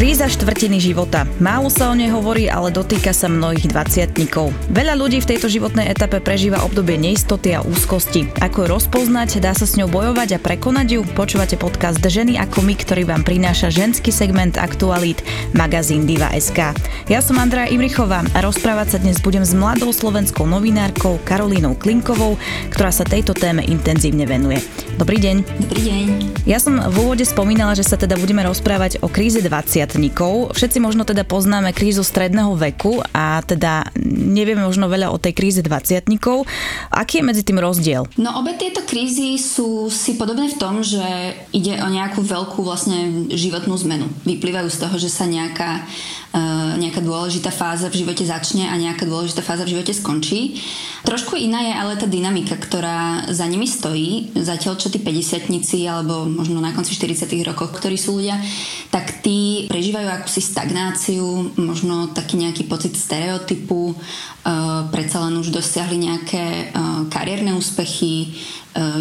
Kríza štvrtiny života. Málo sa o nej hovorí, ale dotýka sa mnohých dvaciatnikov. Veľa ľudí v tejto životnej etape prežíva obdobie neistoty a úzkosti. Ako ju rozpoznať, dá sa s ňou bojovať a prekonať ju? Počúvate podcast Ženy ako my, ktorý vám prináša ženský segment aktualít magazín Diva.sk. Ja som Andrea Imrichová a rozprávať sa dnes budem s mladou slovenskou novinárkou Karolínou Klinkovou, ktorá sa tejto téme intenzívne venuje. Dobrý deň. Dobrý deň. Ja som v úvode spomínala, že sa teda budeme rozprávať o kríze 20 desiatnikov. Všetci možno teda poznáme krízu stredného veku a teda nevieme možno veľa o tej kríze 20 Aký je medzi tým rozdiel? No obe tieto krízy sú si podobné v tom, že ide o nejakú veľkú vlastne životnú zmenu. Vyplývajú z toho, že sa nejaká nejaká dôležitá fáza v živote začne a nejaká dôležitá fáza v živote skončí. Trošku iná je ale tá dynamika, ktorá za nimi stojí. Zatiaľ, čo tí 50 alebo možno na konci 40 rokov, ktorí sú ľudia, tak tí prežívajú akúsi stagnáciu, možno taký nejaký pocit stereotypu, uh, predsa len už dosiahli nejaké uh, kariérne úspechy,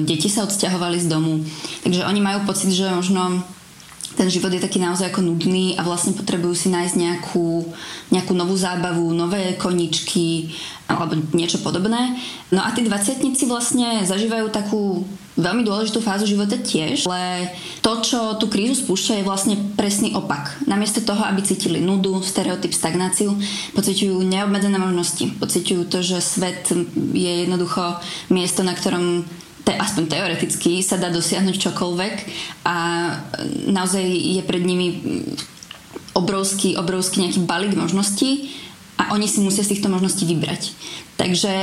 deti sa odsťahovali z domu. Takže oni majú pocit, že možno ten život je taký naozaj ako nudný a vlastne potrebujú si nájsť nejakú, nejakú novú zábavu, nové koničky alebo niečo podobné. No a tí dvaciatnici vlastne zažívajú takú veľmi dôležitú fázu života tiež, ale to, čo tú krízu spúšťa, je vlastne presný opak. Namiesto toho, aby cítili nudu, stereotyp, stagnáciu, pociťujú neobmedzené možnosti. Pociťujú to, že svet je jednoducho miesto, na ktorom te, aspoň teoreticky sa dá dosiahnuť čokoľvek a naozaj je pred nimi obrovský, obrovský nejaký balík možností a oni si musia z týchto možností vybrať. Takže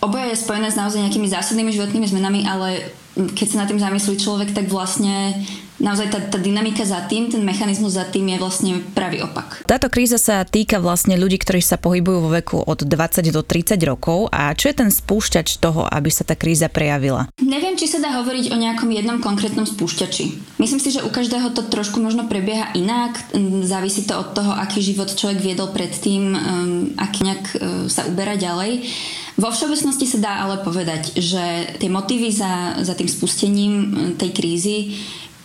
oboje je spojené s naozaj nejakými zásadnými životnými zmenami, ale keď sa nad tým zamyslí človek, tak vlastne naozaj tá, tá dynamika za tým, ten mechanizmus za tým je vlastne pravý opak. Táto kríza sa týka vlastne ľudí, ktorí sa pohybujú vo veku od 20 do 30 rokov a čo je ten spúšťač toho, aby sa tá kríza prejavila? Neviem, či sa dá hovoriť o nejakom jednom konkrétnom spúšťači. Myslím si, že u každého to trošku možno prebieha inak, závisí to od toho, aký život človek viedol predtým, um, aký nejak uh, sa uberá ďalej. Vo všeobecnosti sa dá ale povedať, že tie motívy za, za tým spustením tej krízy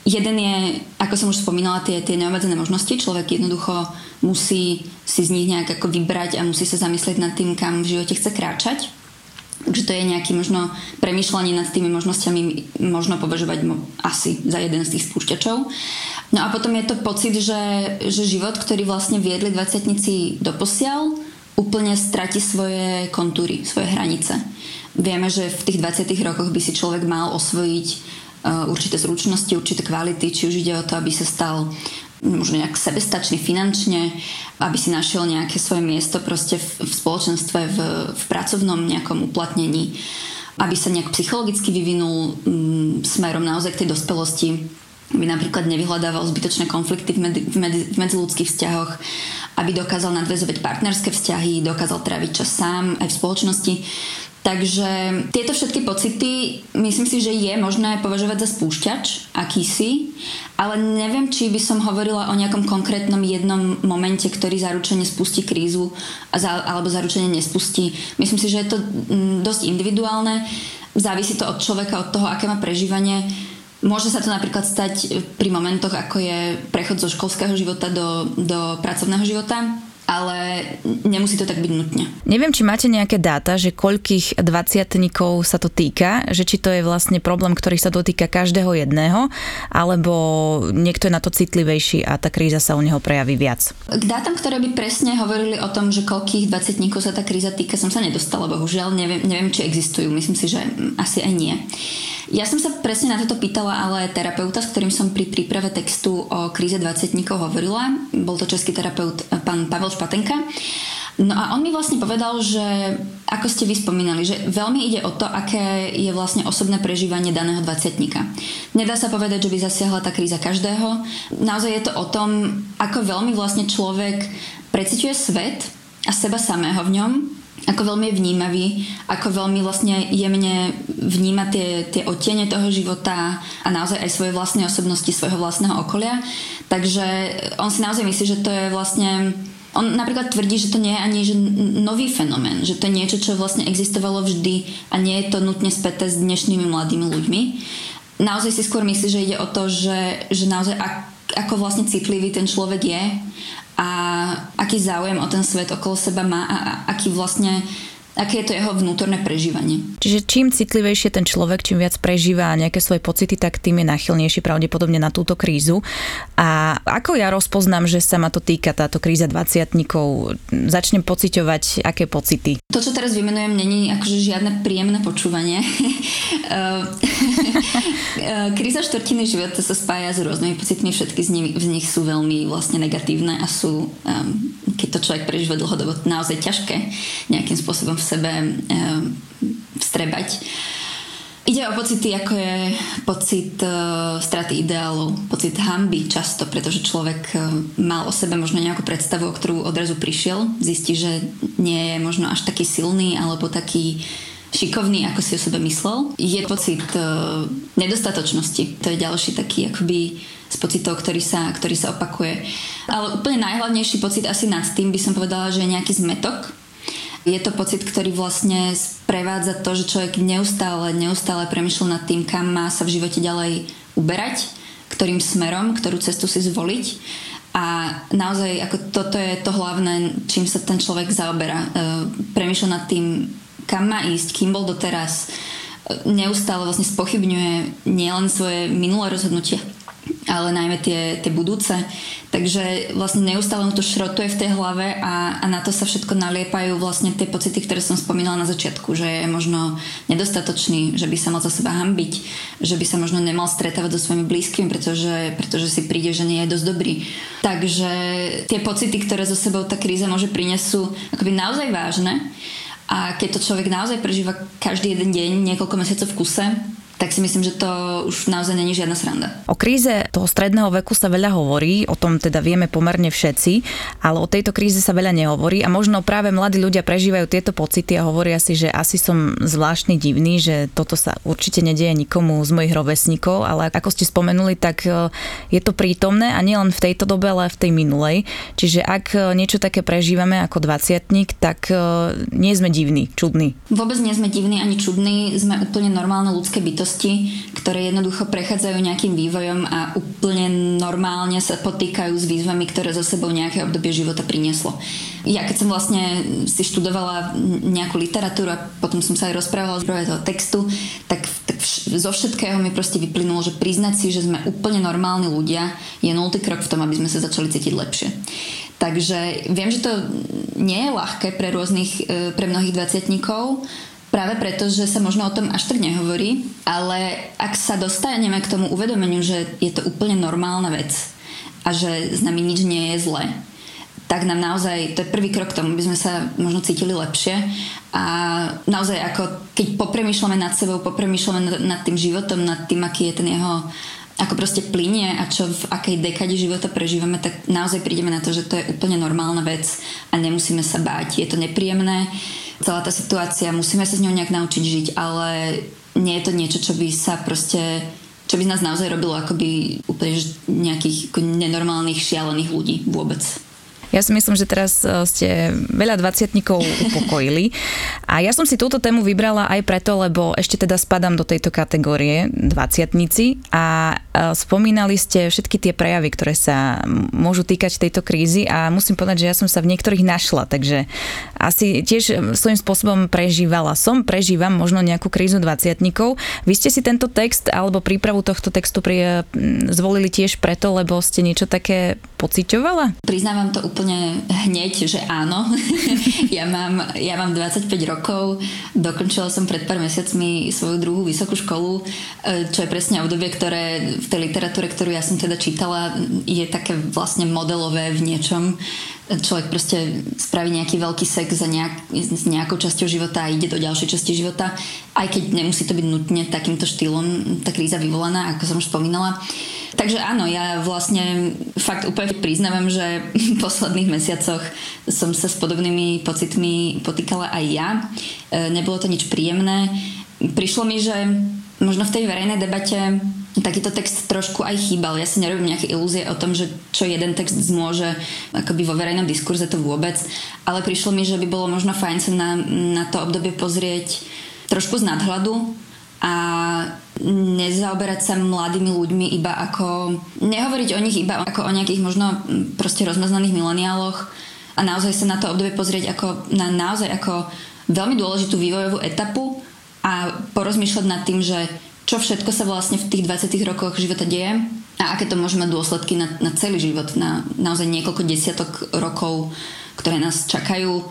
Jeden je, ako som už spomínala, tie, tie neobmedzené možnosti. Človek jednoducho musí si z nich nejak ako vybrať a musí sa zamyslieť nad tým, kam v živote chce kráčať. Takže to je nejaký možno premyšľanie nad tými možnosťami možno považovať asi za jeden z tých spúšťačov. No a potom je to pocit, že, že život, ktorý vlastne viedli 20 doposiaľ, úplne strati svoje kontúry, svoje hranice. Vieme, že v tých 20 rokoch by si človek mal osvojiť Eh, určité zručnosti, určité kvality, či už ide o to, aby sa stal možno nejak sebestačný finančne, aby si našiel nejaké svoje miesto proste v, v spoločenstve, v, v pracovnom nejakom uplatnení, aby sa nejak psychologicky vyvinul m, mm, smerom naozaj k tej dospelosti, aby napríklad nevyhľadával zbytočné konflikty v, medzi, v, medzi, v medziludských vzťahoch, aby dokázal nadväzovať partnerské vzťahy, dokázal tráviť čas sám aj v spoločnosti. Takže tieto všetky pocity myslím si, že je možné považovať za spúšťač, akýsi, ale neviem, či by som hovorila o nejakom konkrétnom jednom momente, ktorý zaručene spustí krízu alebo zaručene nespustí. Myslím si, že je to mm, dosť individuálne. Závisí to od človeka, od toho, aké má prežívanie. Môže sa to napríklad stať pri momentoch, ako je prechod zo školského života do, do pracovného života ale nemusí to tak byť nutne. Neviem, či máte nejaké dáta, že koľkých dvaciatnikov sa to týka, že či to je vlastne problém, ktorý sa dotýka každého jedného, alebo niekto je na to citlivejší a tá kríza sa u neho prejaví viac. K dátam, ktoré by presne hovorili o tom, že koľkých dvaciatníkov sa tá kríza týka, som sa nedostala, bohužiaľ, neviem, neviem či existujú, myslím si, že asi aj nie. Ja som sa presne na toto pýtala ale terapeuta, s ktorým som pri príprave textu o kríze 20 hovorila. Bol to český terapeut pán Pavel Špatenka. No a on mi vlastne povedal, že ako ste vyspomínali, že veľmi ide o to, aké je vlastne osobné prežívanie daného dvacetníka. Nedá sa povedať, že by zasiahla tá kríza každého. Naozaj je to o tom, ako veľmi vlastne človek preciťuje svet a seba samého v ňom ako veľmi je vnímavý, ako veľmi vlastne jemne vníma tie, tie odtiene toho života a naozaj aj svoje vlastné osobnosti, svojho vlastného okolia. Takže on si naozaj myslí, že to je vlastne On napríklad tvrdí, že to nie je ani že nový fenomén, že to je niečo, čo vlastne existovalo vždy a nie je to nutne späté s dnešnými mladými ľuďmi. Naozaj si skôr myslí, že ide o to, že, že naozaj ak, ako vlastne citlivý ten človek je a aký záujem o ten svet okolo seba má a, a aký vlastne aké je to jeho vnútorné prežívanie. Čiže čím citlivejšie ten človek, čím viac prežíva nejaké svoje pocity, tak tým je náchylnejší pravdepodobne na túto krízu. A ako ja rozpoznám, že sa ma to týka táto kríza 20 začnem pociťovať aké pocity? To, čo teraz vymenujem, není akože žiadne príjemné počúvanie. kríza štvrtiny života sa spája s rôznymi pocitmi, všetky z nich, z nich sú veľmi vlastne negatívne a sú, um, keď to človek prežíva dlhodobo, naozaj ťažké nejakým spôsobom sebe vstrebať. Ide o pocity, ako je pocit uh, straty ideálov, pocit hamby často, pretože človek uh, mal o sebe možno nejakú predstavu, o ktorú odrazu prišiel, zistí, že nie je možno až taký silný alebo taký šikovný, ako si o sebe myslel. Je pocit uh, nedostatočnosti, to je ďalší taký akoby z pocitov, ktorý sa, ktorý sa opakuje. Ale úplne najhlavnejší pocit asi nad tým by som povedala, že je nejaký zmetok, je to pocit, ktorý vlastne sprevádza to, že človek neustále, neustále premyšľa nad tým, kam má sa v živote ďalej uberať, ktorým smerom, ktorú cestu si zvoliť. A naozaj ako toto je to hlavné, čím sa ten človek zaoberá. E, premyšľa nad tým, kam má ísť, kým bol doteraz. E, neustále vlastne spochybňuje nielen svoje minulé rozhodnutia, ale najmä tie, tie budúce. Takže vlastne neustále to šrotuje v tej hlave a, a na to sa všetko naliepajú vlastne tie pocity, ktoré som spomínala na začiatku, že je možno nedostatočný, že by sa mal za seba hambiť, že by sa možno nemal stretávať so svojimi blízkymi, pretože, pretože si príde, že nie je dosť dobrý. Takže tie pocity, ktoré zo sebou tá kríza môže priniesť, sú akoby naozaj vážne. A keď to človek naozaj prežíva každý jeden deň, niekoľko mesiacov v kuse, tak si myslím, že to už naozaj není žiadna sranda. O kríze toho stredného veku sa veľa hovorí, o tom teda vieme pomerne všetci, ale o tejto kríze sa veľa nehovorí a možno práve mladí ľudia prežívajú tieto pocity a hovoria si, že asi som zvláštny divný, že toto sa určite nedieje nikomu z mojich rovesníkov, ale ako ste spomenuli, tak e, je to prítomné a nielen v tejto dobe, ale v tej minulej. Čiže ak e, niečo také prežívame ako dvaciatník, tak e, nie sme divní, čudní. Vôbec nie sme divní ani čudní, sme úplne normálne ľudské bytosti bytosti, ktoré jednoducho prechádzajú nejakým vývojom a úplne normálne sa potýkajú s výzvami, ktoré za sebou nejaké obdobie života prinieslo. Ja keď som vlastne si študovala nejakú literatúru a potom som sa aj rozprávala z toho textu, tak, tak zo všetkého mi proste vyplynulo, že priznať si, že sme úplne normálni ľudia je nultý krok v tom, aby sme sa začali cítiť lepšie. Takže viem, že to nie je ľahké pre rôznych, e, pre mnohých dvaciatníkov, práve preto, že sa možno o tom až tak nehovorí, ale ak sa dostaneme k tomu uvedomeniu, že je to úplne normálna vec a že s nami nič nie je zlé, tak nám naozaj, to je prvý krok k tomu, aby sme sa možno cítili lepšie a naozaj ako keď popremýšľame nad sebou, popremýšľame nad tým životom, nad tým, aký je ten jeho ako proste plinie a čo v akej dekade života prežívame, tak naozaj prídeme na to, že to je úplne normálna vec a nemusíme sa báť. Je to nepríjemné, celá tá situácia, musíme sa s ňou nejak naučiť žiť, ale nie je to niečo, čo by sa proste čo by z nás naozaj robilo akoby úplne nejakých ako nenormálnych, šialených ľudí vôbec. Ja si myslím, že teraz e, ste veľa dvaciatníkov upokojili. A ja som si túto tému vybrala aj preto, lebo ešte teda spadám do tejto kategórie dvaciatnici a e, spomínali ste všetky tie prejavy, ktoré sa môžu týkať tejto krízy a musím povedať, že ja som sa v niektorých našla, takže asi tiež svojím spôsobom prežívala som, prežívam možno nejakú krízu dvaciatníkov. Vy ste si tento text alebo prípravu tohto textu pri, zvolili tiež preto, lebo ste niečo také pociťovala? Priznávam to úplne hneď, že áno. ja, mám, ja mám 25 rokov, dokončila som pred pár mesiacmi svoju druhú vysokú školu, e, čo je presne obdobie, ktoré v tej literatúre, ktorú ja som teda čítala, je také vlastne modelové v niečom človek proste spraví nejaký veľký sex za nejak, s nejakou časťou života a ide do ďalšej časti života, aj keď nemusí to byť nutne takýmto štýlom tá kríza vyvolaná, ako som už spomínala. Takže áno, ja vlastne fakt úplne priznávam, že v posledných mesiacoch som sa s podobnými pocitmi potýkala aj ja. E, nebolo to nič príjemné. Prišlo mi, že možno v tej verejnej debate takýto text trošku aj chýbal. Ja si nerobím nejaké ilúzie o tom, že čo jeden text zmôže akoby vo verejnom diskurze to vôbec, ale prišlo mi, že by bolo možno fajn sa na, na to obdobie pozrieť trošku z nadhľadu a nezaoberať sa mladými ľuďmi iba ako... Nehovoriť o nich iba ako o nejakých možno proste rozmaznaných mileniáloch a naozaj sa na to obdobie pozrieť ako na naozaj ako veľmi dôležitú vývojovú etapu a porozmýšľať nad tým, že čo všetko sa vlastne v tých 20 rokoch života deje a aké to môže mať dôsledky na, na celý život, na naozaj niekoľko desiatok rokov, ktoré nás čakajú.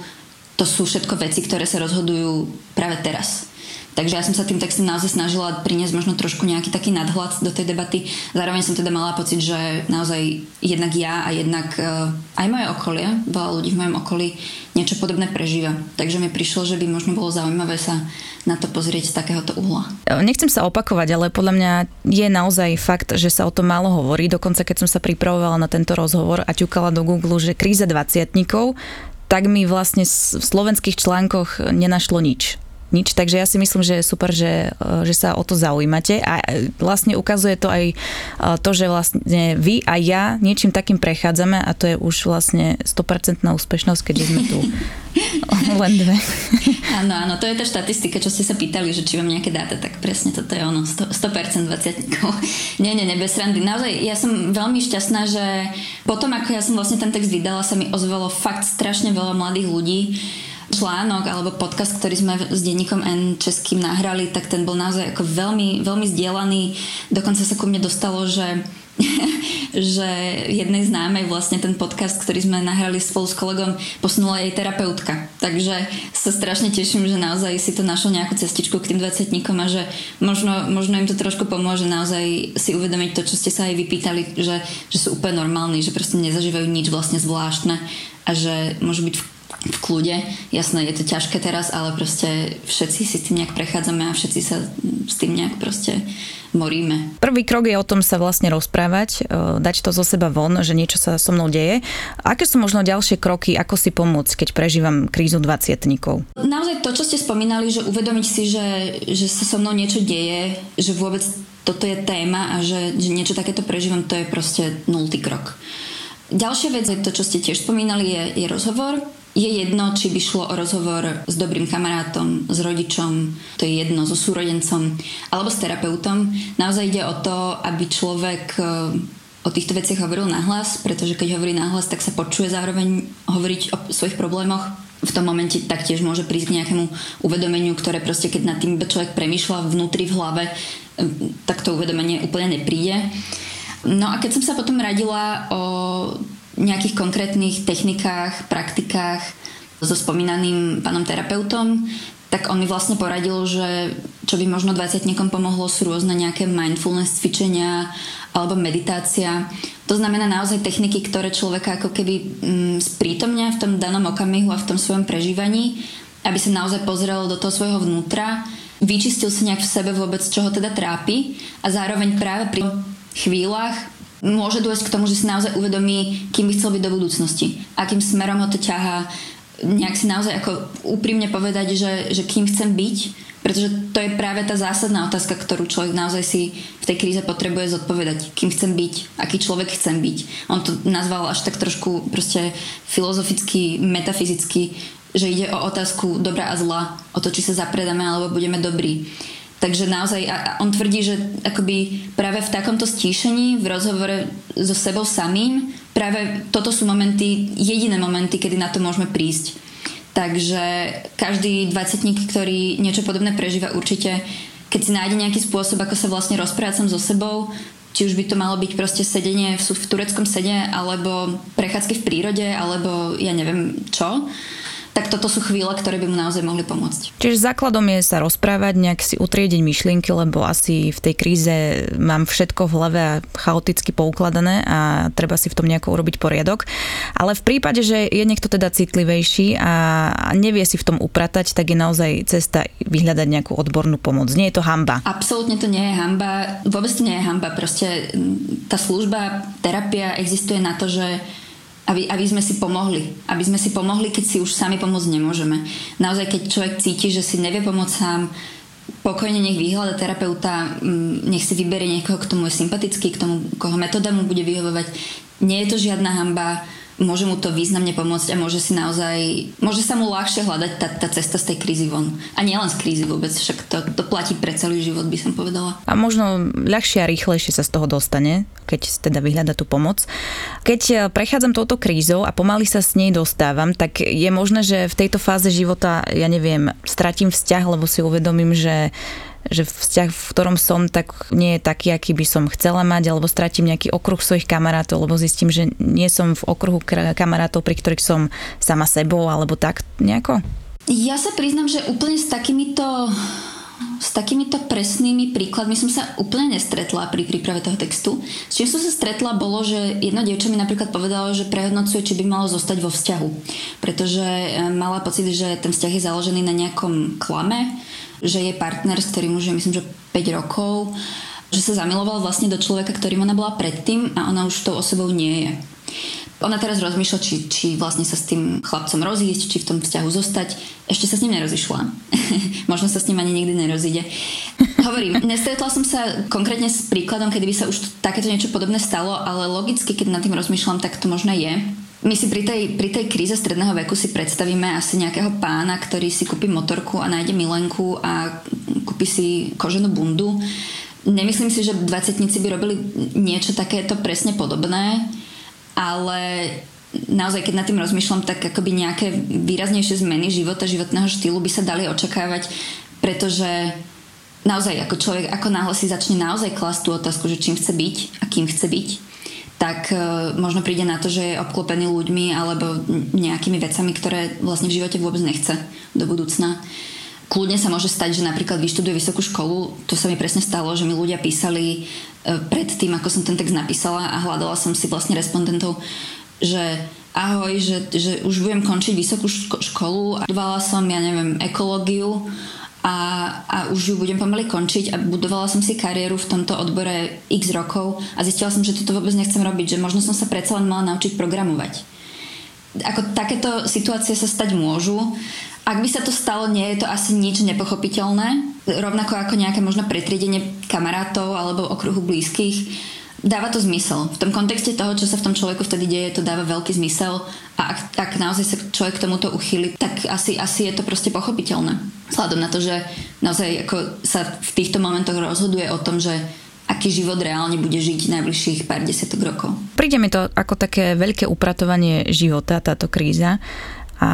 To sú všetko veci, ktoré sa rozhodujú práve teraz. Takže ja som sa tým textom naozaj snažila priniesť možno trošku nejaký taký nadhľad do tej debaty. Zároveň som teda mala pocit, že naozaj jednak ja a jednak uh, aj moje okolie, veľa ľudí v mojom okolí niečo podobné prežíva. Takže mi prišlo, že by možno bolo zaujímavé sa na to pozrieť z takéhoto uhla. Nechcem sa opakovať, ale podľa mňa je naozaj fakt, že sa o tom málo hovorí. Dokonca keď som sa pripravovala na tento rozhovor a ťukala do Google, že kríza 20 tak mi vlastne v slovenských článkoch nenašlo nič nič. Takže ja si myslím, že je super, že, e, že sa o to zaujímate a e, vlastne ukazuje to aj e, to, že vlastne vy a ja niečím takým prechádzame a to je už vlastne 100% úspešnosť, keďže sme tu len dve. Áno, áno, to je tá štatistika, čo ste sa pýtali, že či mám nejaké dáta, tak presne toto je ono, 100%, 100% 20 Nie, nie, nie, bez randy. Naozaj, ja som veľmi šťastná, že potom, ako ja som vlastne ten text vydala, sa mi ozvalo fakt strašne veľa mladých ľudí, článok alebo podcast, ktorý sme s denníkom N českým nahrali, tak ten bol naozaj ako veľmi, veľmi zdieľaný. Dokonca sa ku mne dostalo, že že jednej známej vlastne ten podcast, ktorý sme nahrali spolu s kolegom, posunula jej terapeutka. Takže sa strašne teším, že naozaj si to našlo nejakú cestičku k tým 20 a že možno, možno im to trošku pomôže naozaj si uvedomiť to, čo ste sa aj vypýtali, že, že sú úplne normálni, že proste nezažívajú nič vlastne zvláštne a že môžu byť v v kľude. Jasné, je to ťažké teraz, ale proste všetci si s tým nejak prechádzame a všetci sa s tým nejak proste moríme. Prvý krok je o tom sa vlastne rozprávať, e, dať to zo seba von, že niečo sa so mnou deje. Aké sú možno ďalšie kroky, ako si pomôcť, keď prežívam krízu 20 Naozaj to, čo ste spomínali, že uvedomiť si, že, že sa so mnou niečo deje, že vôbec toto je téma a že, že niečo takéto prežívam, to je proste nultý krok. Ďalšia vec je to, čo ste tiež spomínali, je, je rozhovor je jedno, či by šlo o rozhovor s dobrým kamarátom, s rodičom, to je jedno, so súrodencom alebo s terapeutom. Naozaj ide o to, aby človek e, o týchto veciach hovoril nahlas, pretože keď hovorí nahlas, tak sa počuje zároveň hovoriť o svojich problémoch. V tom momente taktiež môže prísť k nejakému uvedomeniu, ktoré proste keď nad tým človek premýšľa vnútri v hlave, e, tak to uvedomenie úplne nepríde. No a keď som sa potom radila o nejakých konkrétnych technikách, praktikách so spomínaným pánom terapeutom, tak on mi vlastne poradil, že čo by možno 20 pomohlo sú rôzne nejaké mindfulness cvičenia alebo meditácia. To znamená naozaj techniky, ktoré človeka ako keby mm, sprítomňa v tom danom okamihu a v tom svojom prežívaní, aby sa naozaj pozrel do toho svojho vnútra, vyčistil si nejak v sebe vôbec, čo ho teda trápi a zároveň práve pri chvíľach môže dôjsť k tomu, že si naozaj uvedomí, kým by chcel byť do budúcnosti, akým smerom ho to ťahá, nejak si naozaj ako úprimne povedať, že, že kým chcem byť, pretože to je práve tá zásadná otázka, ktorú človek naozaj si v tej kríze potrebuje zodpovedať. Kým chcem byť, aký človek chcem byť. On to nazval až tak trošku proste filozoficky, metafyzicky, že ide o otázku dobra a zla, o to, či sa zapredáme alebo budeme dobrí. Takže naozaj a on tvrdí, že akoby práve v takomto stíšení, v rozhovore so sebou samým, práve toto sú momenty, jediné momenty, kedy na to môžeme prísť. Takže každý dvacetník, ktorý niečo podobné prežíva, určite, keď si nájde nejaký spôsob, ako sa vlastne rozprávať so sebou, či už by to malo byť proste sedenie v, v tureckom sede, alebo prechádzky v prírode, alebo ja neviem čo, tak toto sú chvíle, ktoré by mu naozaj mohli pomôcť. Čiže základom je sa rozprávať, nejak si utriediť myšlienky, lebo asi v tej kríze mám všetko v hlave a chaoticky poukladané a treba si v tom nejako urobiť poriadok. Ale v prípade, že je niekto teda citlivejší a nevie si v tom upratať, tak je naozaj cesta vyhľadať nejakú odbornú pomoc. Nie je to hamba. Absolútne to nie je hamba. Vôbec to nie je hamba. Proste tá služba, terapia existuje na to, že aby, aby sme si pomohli. Aby sme si pomohli, keď si už sami pomôcť nemôžeme. Naozaj, keď človek cíti, že si nevie pomôcť sám, pokojne nech vyhľada terapeuta, mm, nech si vyberie niekoho, k tomu je sympatický, k tomu, koho metóda mu bude vyhovovať. Nie je to žiadna hamba, môže mu to významne pomôcť a môže si naozaj, môže sa mu ľahšie hľadať tá, tá cesta z tej krízy von. A nielen z krízy vôbec, však to, to platí pre celý život, by som povedala. A možno ľahšie a rýchlejšie sa z toho dostane, keď teda vyhľada tú pomoc. Keď e, prechádzam touto krízou a pomaly sa s nej dostávam, tak je možné, že v tejto fáze života, ja neviem, stratím vzťah, lebo si uvedomím, že že vzťah, v ktorom som, tak nie je taký, aký by som chcela mať, alebo stratím nejaký okruh svojich kamarátov, lebo zistím, že nie som v okruhu kamarátov, pri ktorých som sama sebou, alebo tak nejako? Ja sa priznam, že úplne s takýmito s takýmito presnými príkladmi som sa úplne nestretla pri príprave toho textu. S čím som sa stretla bolo, že jedno dievča mi napríklad povedalo, že prehodnocuje, či by malo zostať vo vzťahu. Pretože e, mala pocit, že ten vzťah je založený na nejakom klame, že je partner, s ktorým už je myslím, že 5 rokov, že sa zamiloval vlastne do človeka, ktorým ona bola predtým a ona už tou osobou nie je. Ona teraz rozmýšľa, či, či vlastne sa s tým chlapcom rozísť, či v tom vzťahu zostať. Ešte sa s ním nerozišla. Možno sa s ním ani nikdy nerozíde. Hovorím, nestretla som sa konkrétne s príkladom, kedy by sa už takéto niečo podobné stalo, ale logicky, keď nad tým rozmýšľam, tak to možno je. My si pri tej, pri tej kríze stredného veku si predstavíme asi nejakého pána, ktorý si kúpi motorku a nájde milenku a kúpi si koženú bundu. Nemyslím si, že dvacetníci by robili niečo takéto presne podobné, ale naozaj, keď nad tým rozmýšľam, tak akoby nejaké výraznejšie zmeny života, životného štýlu by sa dali očakávať, pretože naozaj ako človek, ako náhle si začne naozaj klasť tú otázku, že čím chce byť a kým chce byť, tak uh, možno príde na to, že je obklopený ľuďmi alebo nejakými vecami, ktoré vlastne v živote vôbec nechce do budúcna. Kľudne sa môže stať, že napríklad vyštuduje vysokú školu. To sa mi presne stalo, že mi ľudia písali uh, pred tým, ako som ten text napísala a hľadala som si vlastne respondentov, že ahoj, že, že už budem končiť vysokú školu a budovala som, ja neviem, ekológiu a, a už ju budem pomaly končiť a budovala som si kariéru v tomto odbore x rokov a zistila som, že toto vôbec nechcem robiť, že možno som sa predsa len mala naučiť programovať. Ako takéto situácie sa stať môžu. Ak by sa to stalo, nie je to asi nič nepochopiteľné. Rovnako ako nejaké možno pretriedenie kamarátov alebo okruhu blízkych dáva to zmysel. V tom kontexte toho, čo sa v tom človeku vtedy deje, to dáva veľký zmysel a ak, ak naozaj sa človek k tomuto uchýli, tak asi, asi je to proste pochopiteľné. Vzhľadom na to, že naozaj ako sa v týchto momentoch rozhoduje o tom, že aký život reálne bude žiť najbližších pár desiatok rokov. Príde mi to ako také veľké upratovanie života, táto kríza a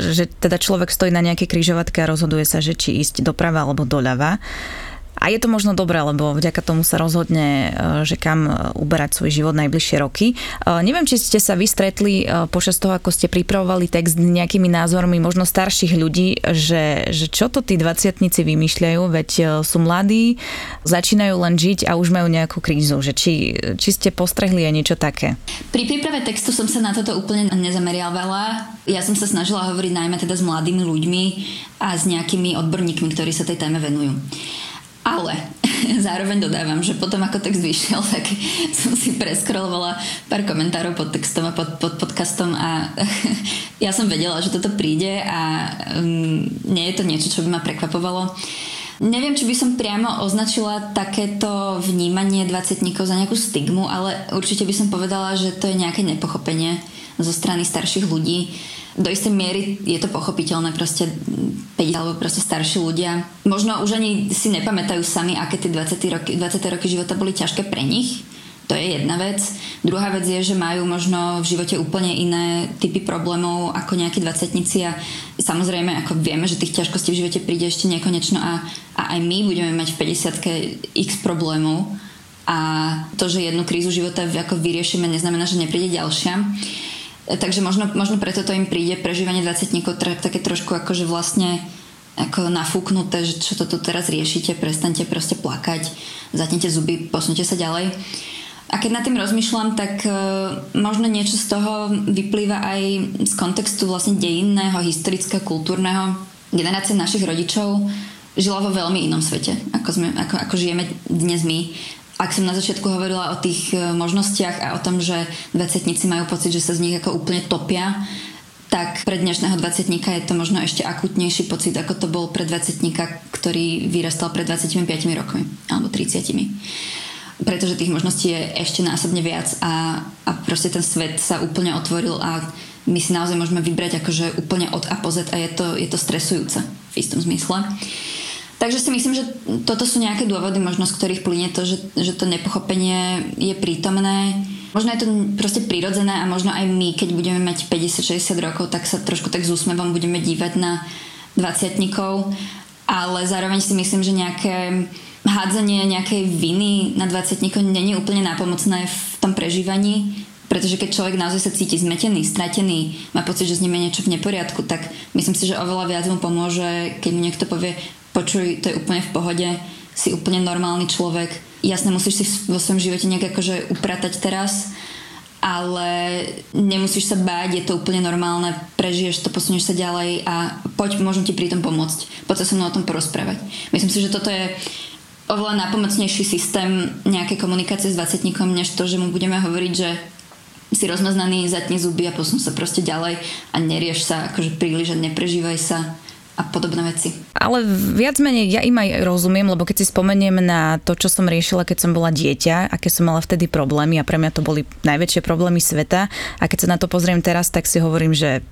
že teda človek stojí na nejakej krížovatke a rozhoduje sa, že či ísť doprava alebo doľava. A je to možno dobré, lebo vďaka tomu sa rozhodne, e, že kam e, uberať svoj život najbližšie roky. E, neviem, či ste sa vystretli počas toho, ako ste pripravovali text nejakými názormi možno starších ľudí, že, že čo to tí dvaciatnici vymýšľajú, veď sú mladí, začínajú len žiť a už majú nejakú krízu. Že či, či ste postrehli aj niečo také? Pri príprave textu som sa na toto úplne nezameriavala. Ja som sa snažila hovoriť najmä teda s mladými ľuďmi a s nejakými odborníkmi, ktorí sa tej téme venujú. Ale zároveň dodávam, že potom ako text vyšiel, tak som si preskrolovala pár komentárov pod textom a pod, pod podcastom a ja som vedela, že toto príde a um, nie je to niečo, čo by ma prekvapovalo. Neviem, či by som priamo označila takéto vnímanie 20 za nejakú stigmu, ale určite by som povedala, že to je nejaké nepochopenie zo strany starších ľudí do istej miery je to pochopiteľné, proste 5 alebo proste starší ľudia. Možno už ani si nepamätajú sami, aké tie 20 roky, 20 roky života boli ťažké pre nich. To je jedna vec. Druhá vec je, že majú možno v živote úplne iné typy problémov ako nejakí dvacetníci a samozrejme ako vieme, že tých ťažkostí v živote príde ešte nekonečno a, a aj my budeme mať v 50 x problémov a to, že jednu krízu života ako vyriešime, neznamená, že nepríde ďalšia. Takže možno, možno preto to im príde prežívanie 20 také trošku akože vlastne ako nafúknuté, že čo tu teraz riešite, prestante proste plakať, zatnite zuby, posunite sa ďalej. A keď nad tým rozmýšľam, tak uh, možno niečo z toho vyplýva aj z kontextu vlastne dejinného, historického, kultúrneho. Generácia našich rodičov žila vo veľmi inom svete, ako, sme, ako, ako žijeme dnes my ak som na začiatku hovorila o tých e, možnostiach a o tom, že dvacetníci majú pocit, že sa z nich ako úplne topia, tak pre dnešného dvacetníka je to možno ešte akutnejší pocit, ako to bol pre dvacetníka, ktorý vyrastal pred 25 rokmi alebo 30 pretože tých možností je ešte násobne viac a, a proste ten svet sa úplne otvoril a my si naozaj môžeme vybrať akože úplne od A po Z a je to, je to stresujúce v istom zmysle. Takže si myslím, že toto sú nejaké dôvody, možno z ktorých plyne to, že, že to nepochopenie je prítomné. Možno je to proste prirodzené a možno aj my, keď budeme mať 50-60 rokov, tak sa trošku tak s úsmevom budeme dívať na 20 ale zároveň si myslím, že nejaké hádzanie nejakej viny na 20 není úplne nápomocné v tom prežívaní, pretože keď človek naozaj sa cíti zmetený, stratený, má pocit, že s ním je niečo v neporiadku, tak myslím si, že oveľa viac mu pomôže, keď mu niekto povie, počuj, to je úplne v pohode, si úplne normálny človek, jasne musíš si vo svojom živote nejak akože upratať teraz, ale nemusíš sa báť, je to úplne normálne, prežiješ to, posunieš sa ďalej a poď, môžem ti pri tom pomôcť. Poď sa so mnou o tom porozprávať. Myslím si, že toto je oveľa nápomocnejší systém nejakej komunikácie s 20 než to, že mu budeme hovoriť, že si rozmaznaný, zatni zuby a posun sa proste ďalej a nerieš sa akože príliš a neprežívaj sa a podobné veci. Ale viac menej ja im aj rozumiem, lebo keď si spomeniem na to, čo som riešila, keď som bola dieťa, aké som mala vtedy problémy a pre mňa to boli najväčšie problémy sveta a keď sa na to pozriem teraz, tak si hovorím, že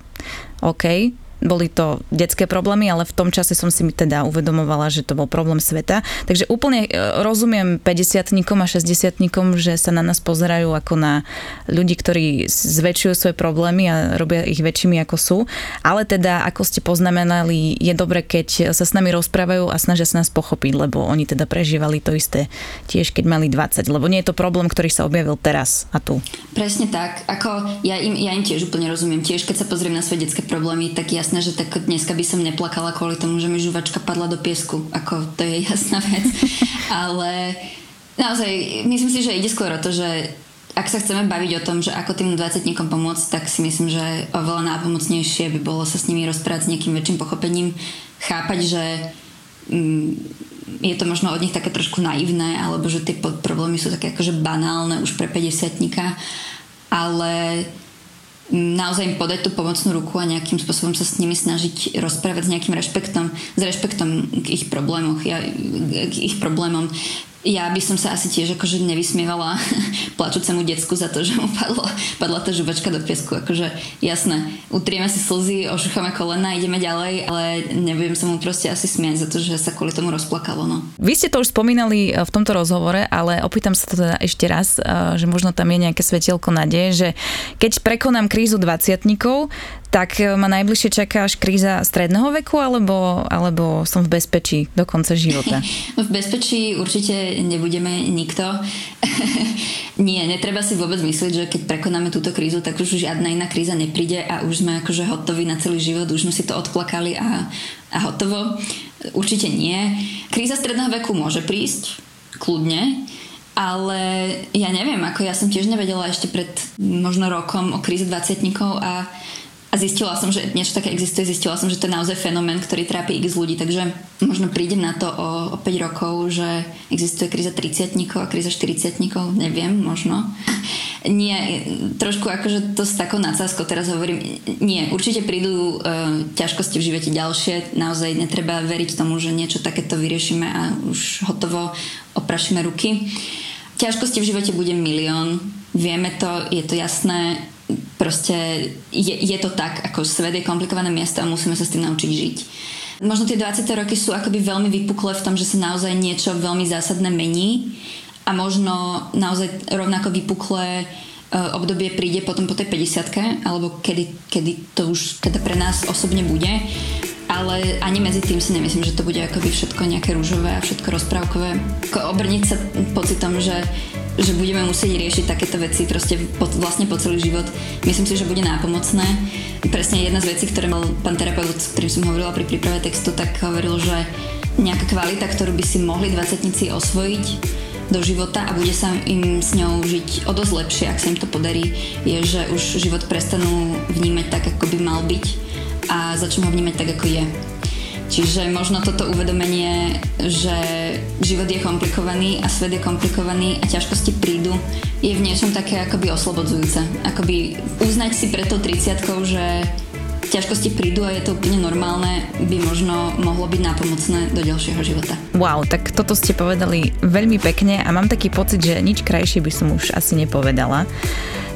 OK, boli to detské problémy, ale v tom čase som si teda uvedomovala, že to bol problém sveta. Takže úplne e, rozumiem 50 a 60 že sa na nás pozerajú ako na ľudí, ktorí zväčšujú svoje problémy a robia ich väčšími ako sú. Ale teda, ako ste poznamenali, je dobre, keď sa s nami rozprávajú a snažia sa nás pochopiť, lebo oni teda prežívali to isté tiež, keď mali 20. Lebo nie je to problém, ktorý sa objavil teraz a tu. Presne tak. Ako ja im, ja im tiež úplne rozumiem. Tiež, keď sa pozriem na svoje detské problémy, tak ja jasné, že tak dneska by som neplakala kvôli tomu, že mi žuvačka padla do piesku. Ako to je jasná vec. Ale naozaj, myslím si, že ide skôr o to, že ak sa chceme baviť o tom, že ako tým 20 pomôcť, tak si myslím, že oveľa nápomocnejšie by bolo sa s nimi rozprávať s nejakým väčším pochopením, chápať, že mm, je to možno od nich také trošku naivné, alebo že tie problémy sú také akože banálne už pre 50 ale naozaj im podať tú pomocnú ruku a nejakým spôsobom sa s nimi snažiť rozprávať s nejakým rešpektom, s rešpektom k ich problémoch, ja, k ich problémom ja by som sa asi tiež akože nevysmievala plačúcemu decku za to, že mu padlo, padla tá žubačka do piesku. Akože jasné, utrieme si slzy, ošucháme kolena, ideme ďalej, ale nebudem sa mu proste asi smiať za to, že sa kvôli tomu rozplakalo. No. Vy ste to už spomínali e, v tomto rozhovore, ale opýtam sa to teda ešte raz, e, že možno tam je nejaké svetielko nádeje, že keď prekonám krízu 20 tak e, ma najbližšie čaká až kríza stredného veku, alebo, alebo som v bezpečí do konca života? v bezpečí určite nebudeme nikto. Nie, netreba si vôbec myslieť, že keď prekonáme túto krízu, tak už žiadna iná kríza nepríde a už sme akože hotoví na celý život, už sme si to odplakali a, a hotovo. Určite nie. Kríza stredného veku môže prísť, kľudne, ale ja neviem, ako ja som tiež nevedela ešte pred možno rokom o kríze 20 a a zistila som, že niečo také existuje, zistila som, že to je naozaj fenomén, ktorý trápi x ľudí, takže možno prídem na to o, o 5 rokov, že existuje kríza 30 a kríza 40 neviem, možno. Nie, trošku akože to s takou nadsázkou teraz hovorím, nie, určite prídu e, ťažkosti v živote ďalšie, naozaj netreba veriť tomu, že niečo takéto vyriešime a už hotovo oprašíme ruky. Ťažkosti v živote bude milión, vieme to, je to jasné, proste je, je to tak, ako svet je komplikované miesto a musíme sa s tým naučiť žiť. Možno tie 20. roky sú akoby veľmi vypuklé v tom, že sa naozaj niečo veľmi zásadné mení a možno naozaj rovnako vypuklé e, obdobie príde potom po tej 50 alebo kedy, kedy to už teda pre nás osobne bude. Ale ani medzi tým si nemyslím, že to bude akoby všetko nejaké rúžové a všetko rozprávkové. Obrniť sa pocitom, že že budeme musieť riešiť takéto veci proste po, vlastne po celý život. Myslím si, že bude nápomocné. Presne jedna z vecí, ktoré mal pán terapeut, s ktorým som hovorila pri príprave textu, tak hovoril, že nejaká kvalita, ktorú by si mohli dvacetníci osvojiť do života a bude sa im s ňou žiť o dosť lepšie, ak sa im to podarí, je, že už život prestanú vnímať tak, ako by mal byť a začnú ho vnímať tak, ako je. Čiže možno toto uvedomenie, že život je komplikovaný a svet je komplikovaný a ťažkosti prídu, je v niečom také akoby oslobodzujúce. Akoby uznať si pre tou 30 že ťažkosti prídu a je to úplne normálne, by možno mohlo byť nápomocné do ďalšieho života. Wow, tak toto ste povedali veľmi pekne a mám taký pocit, že nič krajšie by som už asi nepovedala.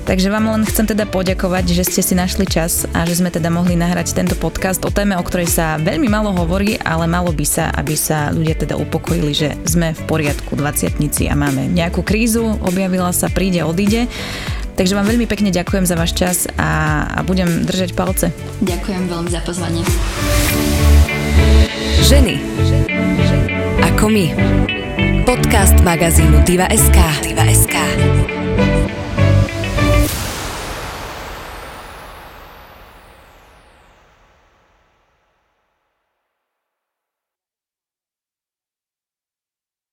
Takže vám len chcem teda poďakovať, že ste si našli čas a že sme teda mohli nahrať tento podcast o téme, o ktorej sa veľmi málo hovorí, ale malo by sa, aby sa ľudia teda upokojili, že sme v poriadku, 20 a máme nejakú krízu, objavila sa, príde, odíde. Takže vám veľmi pekne ďakujem za váš čas a, a budem držať palce. Ďakujem veľmi za pozvanie. Ženy ako my. Podcast magazínu Diva.sk. Diva.sk.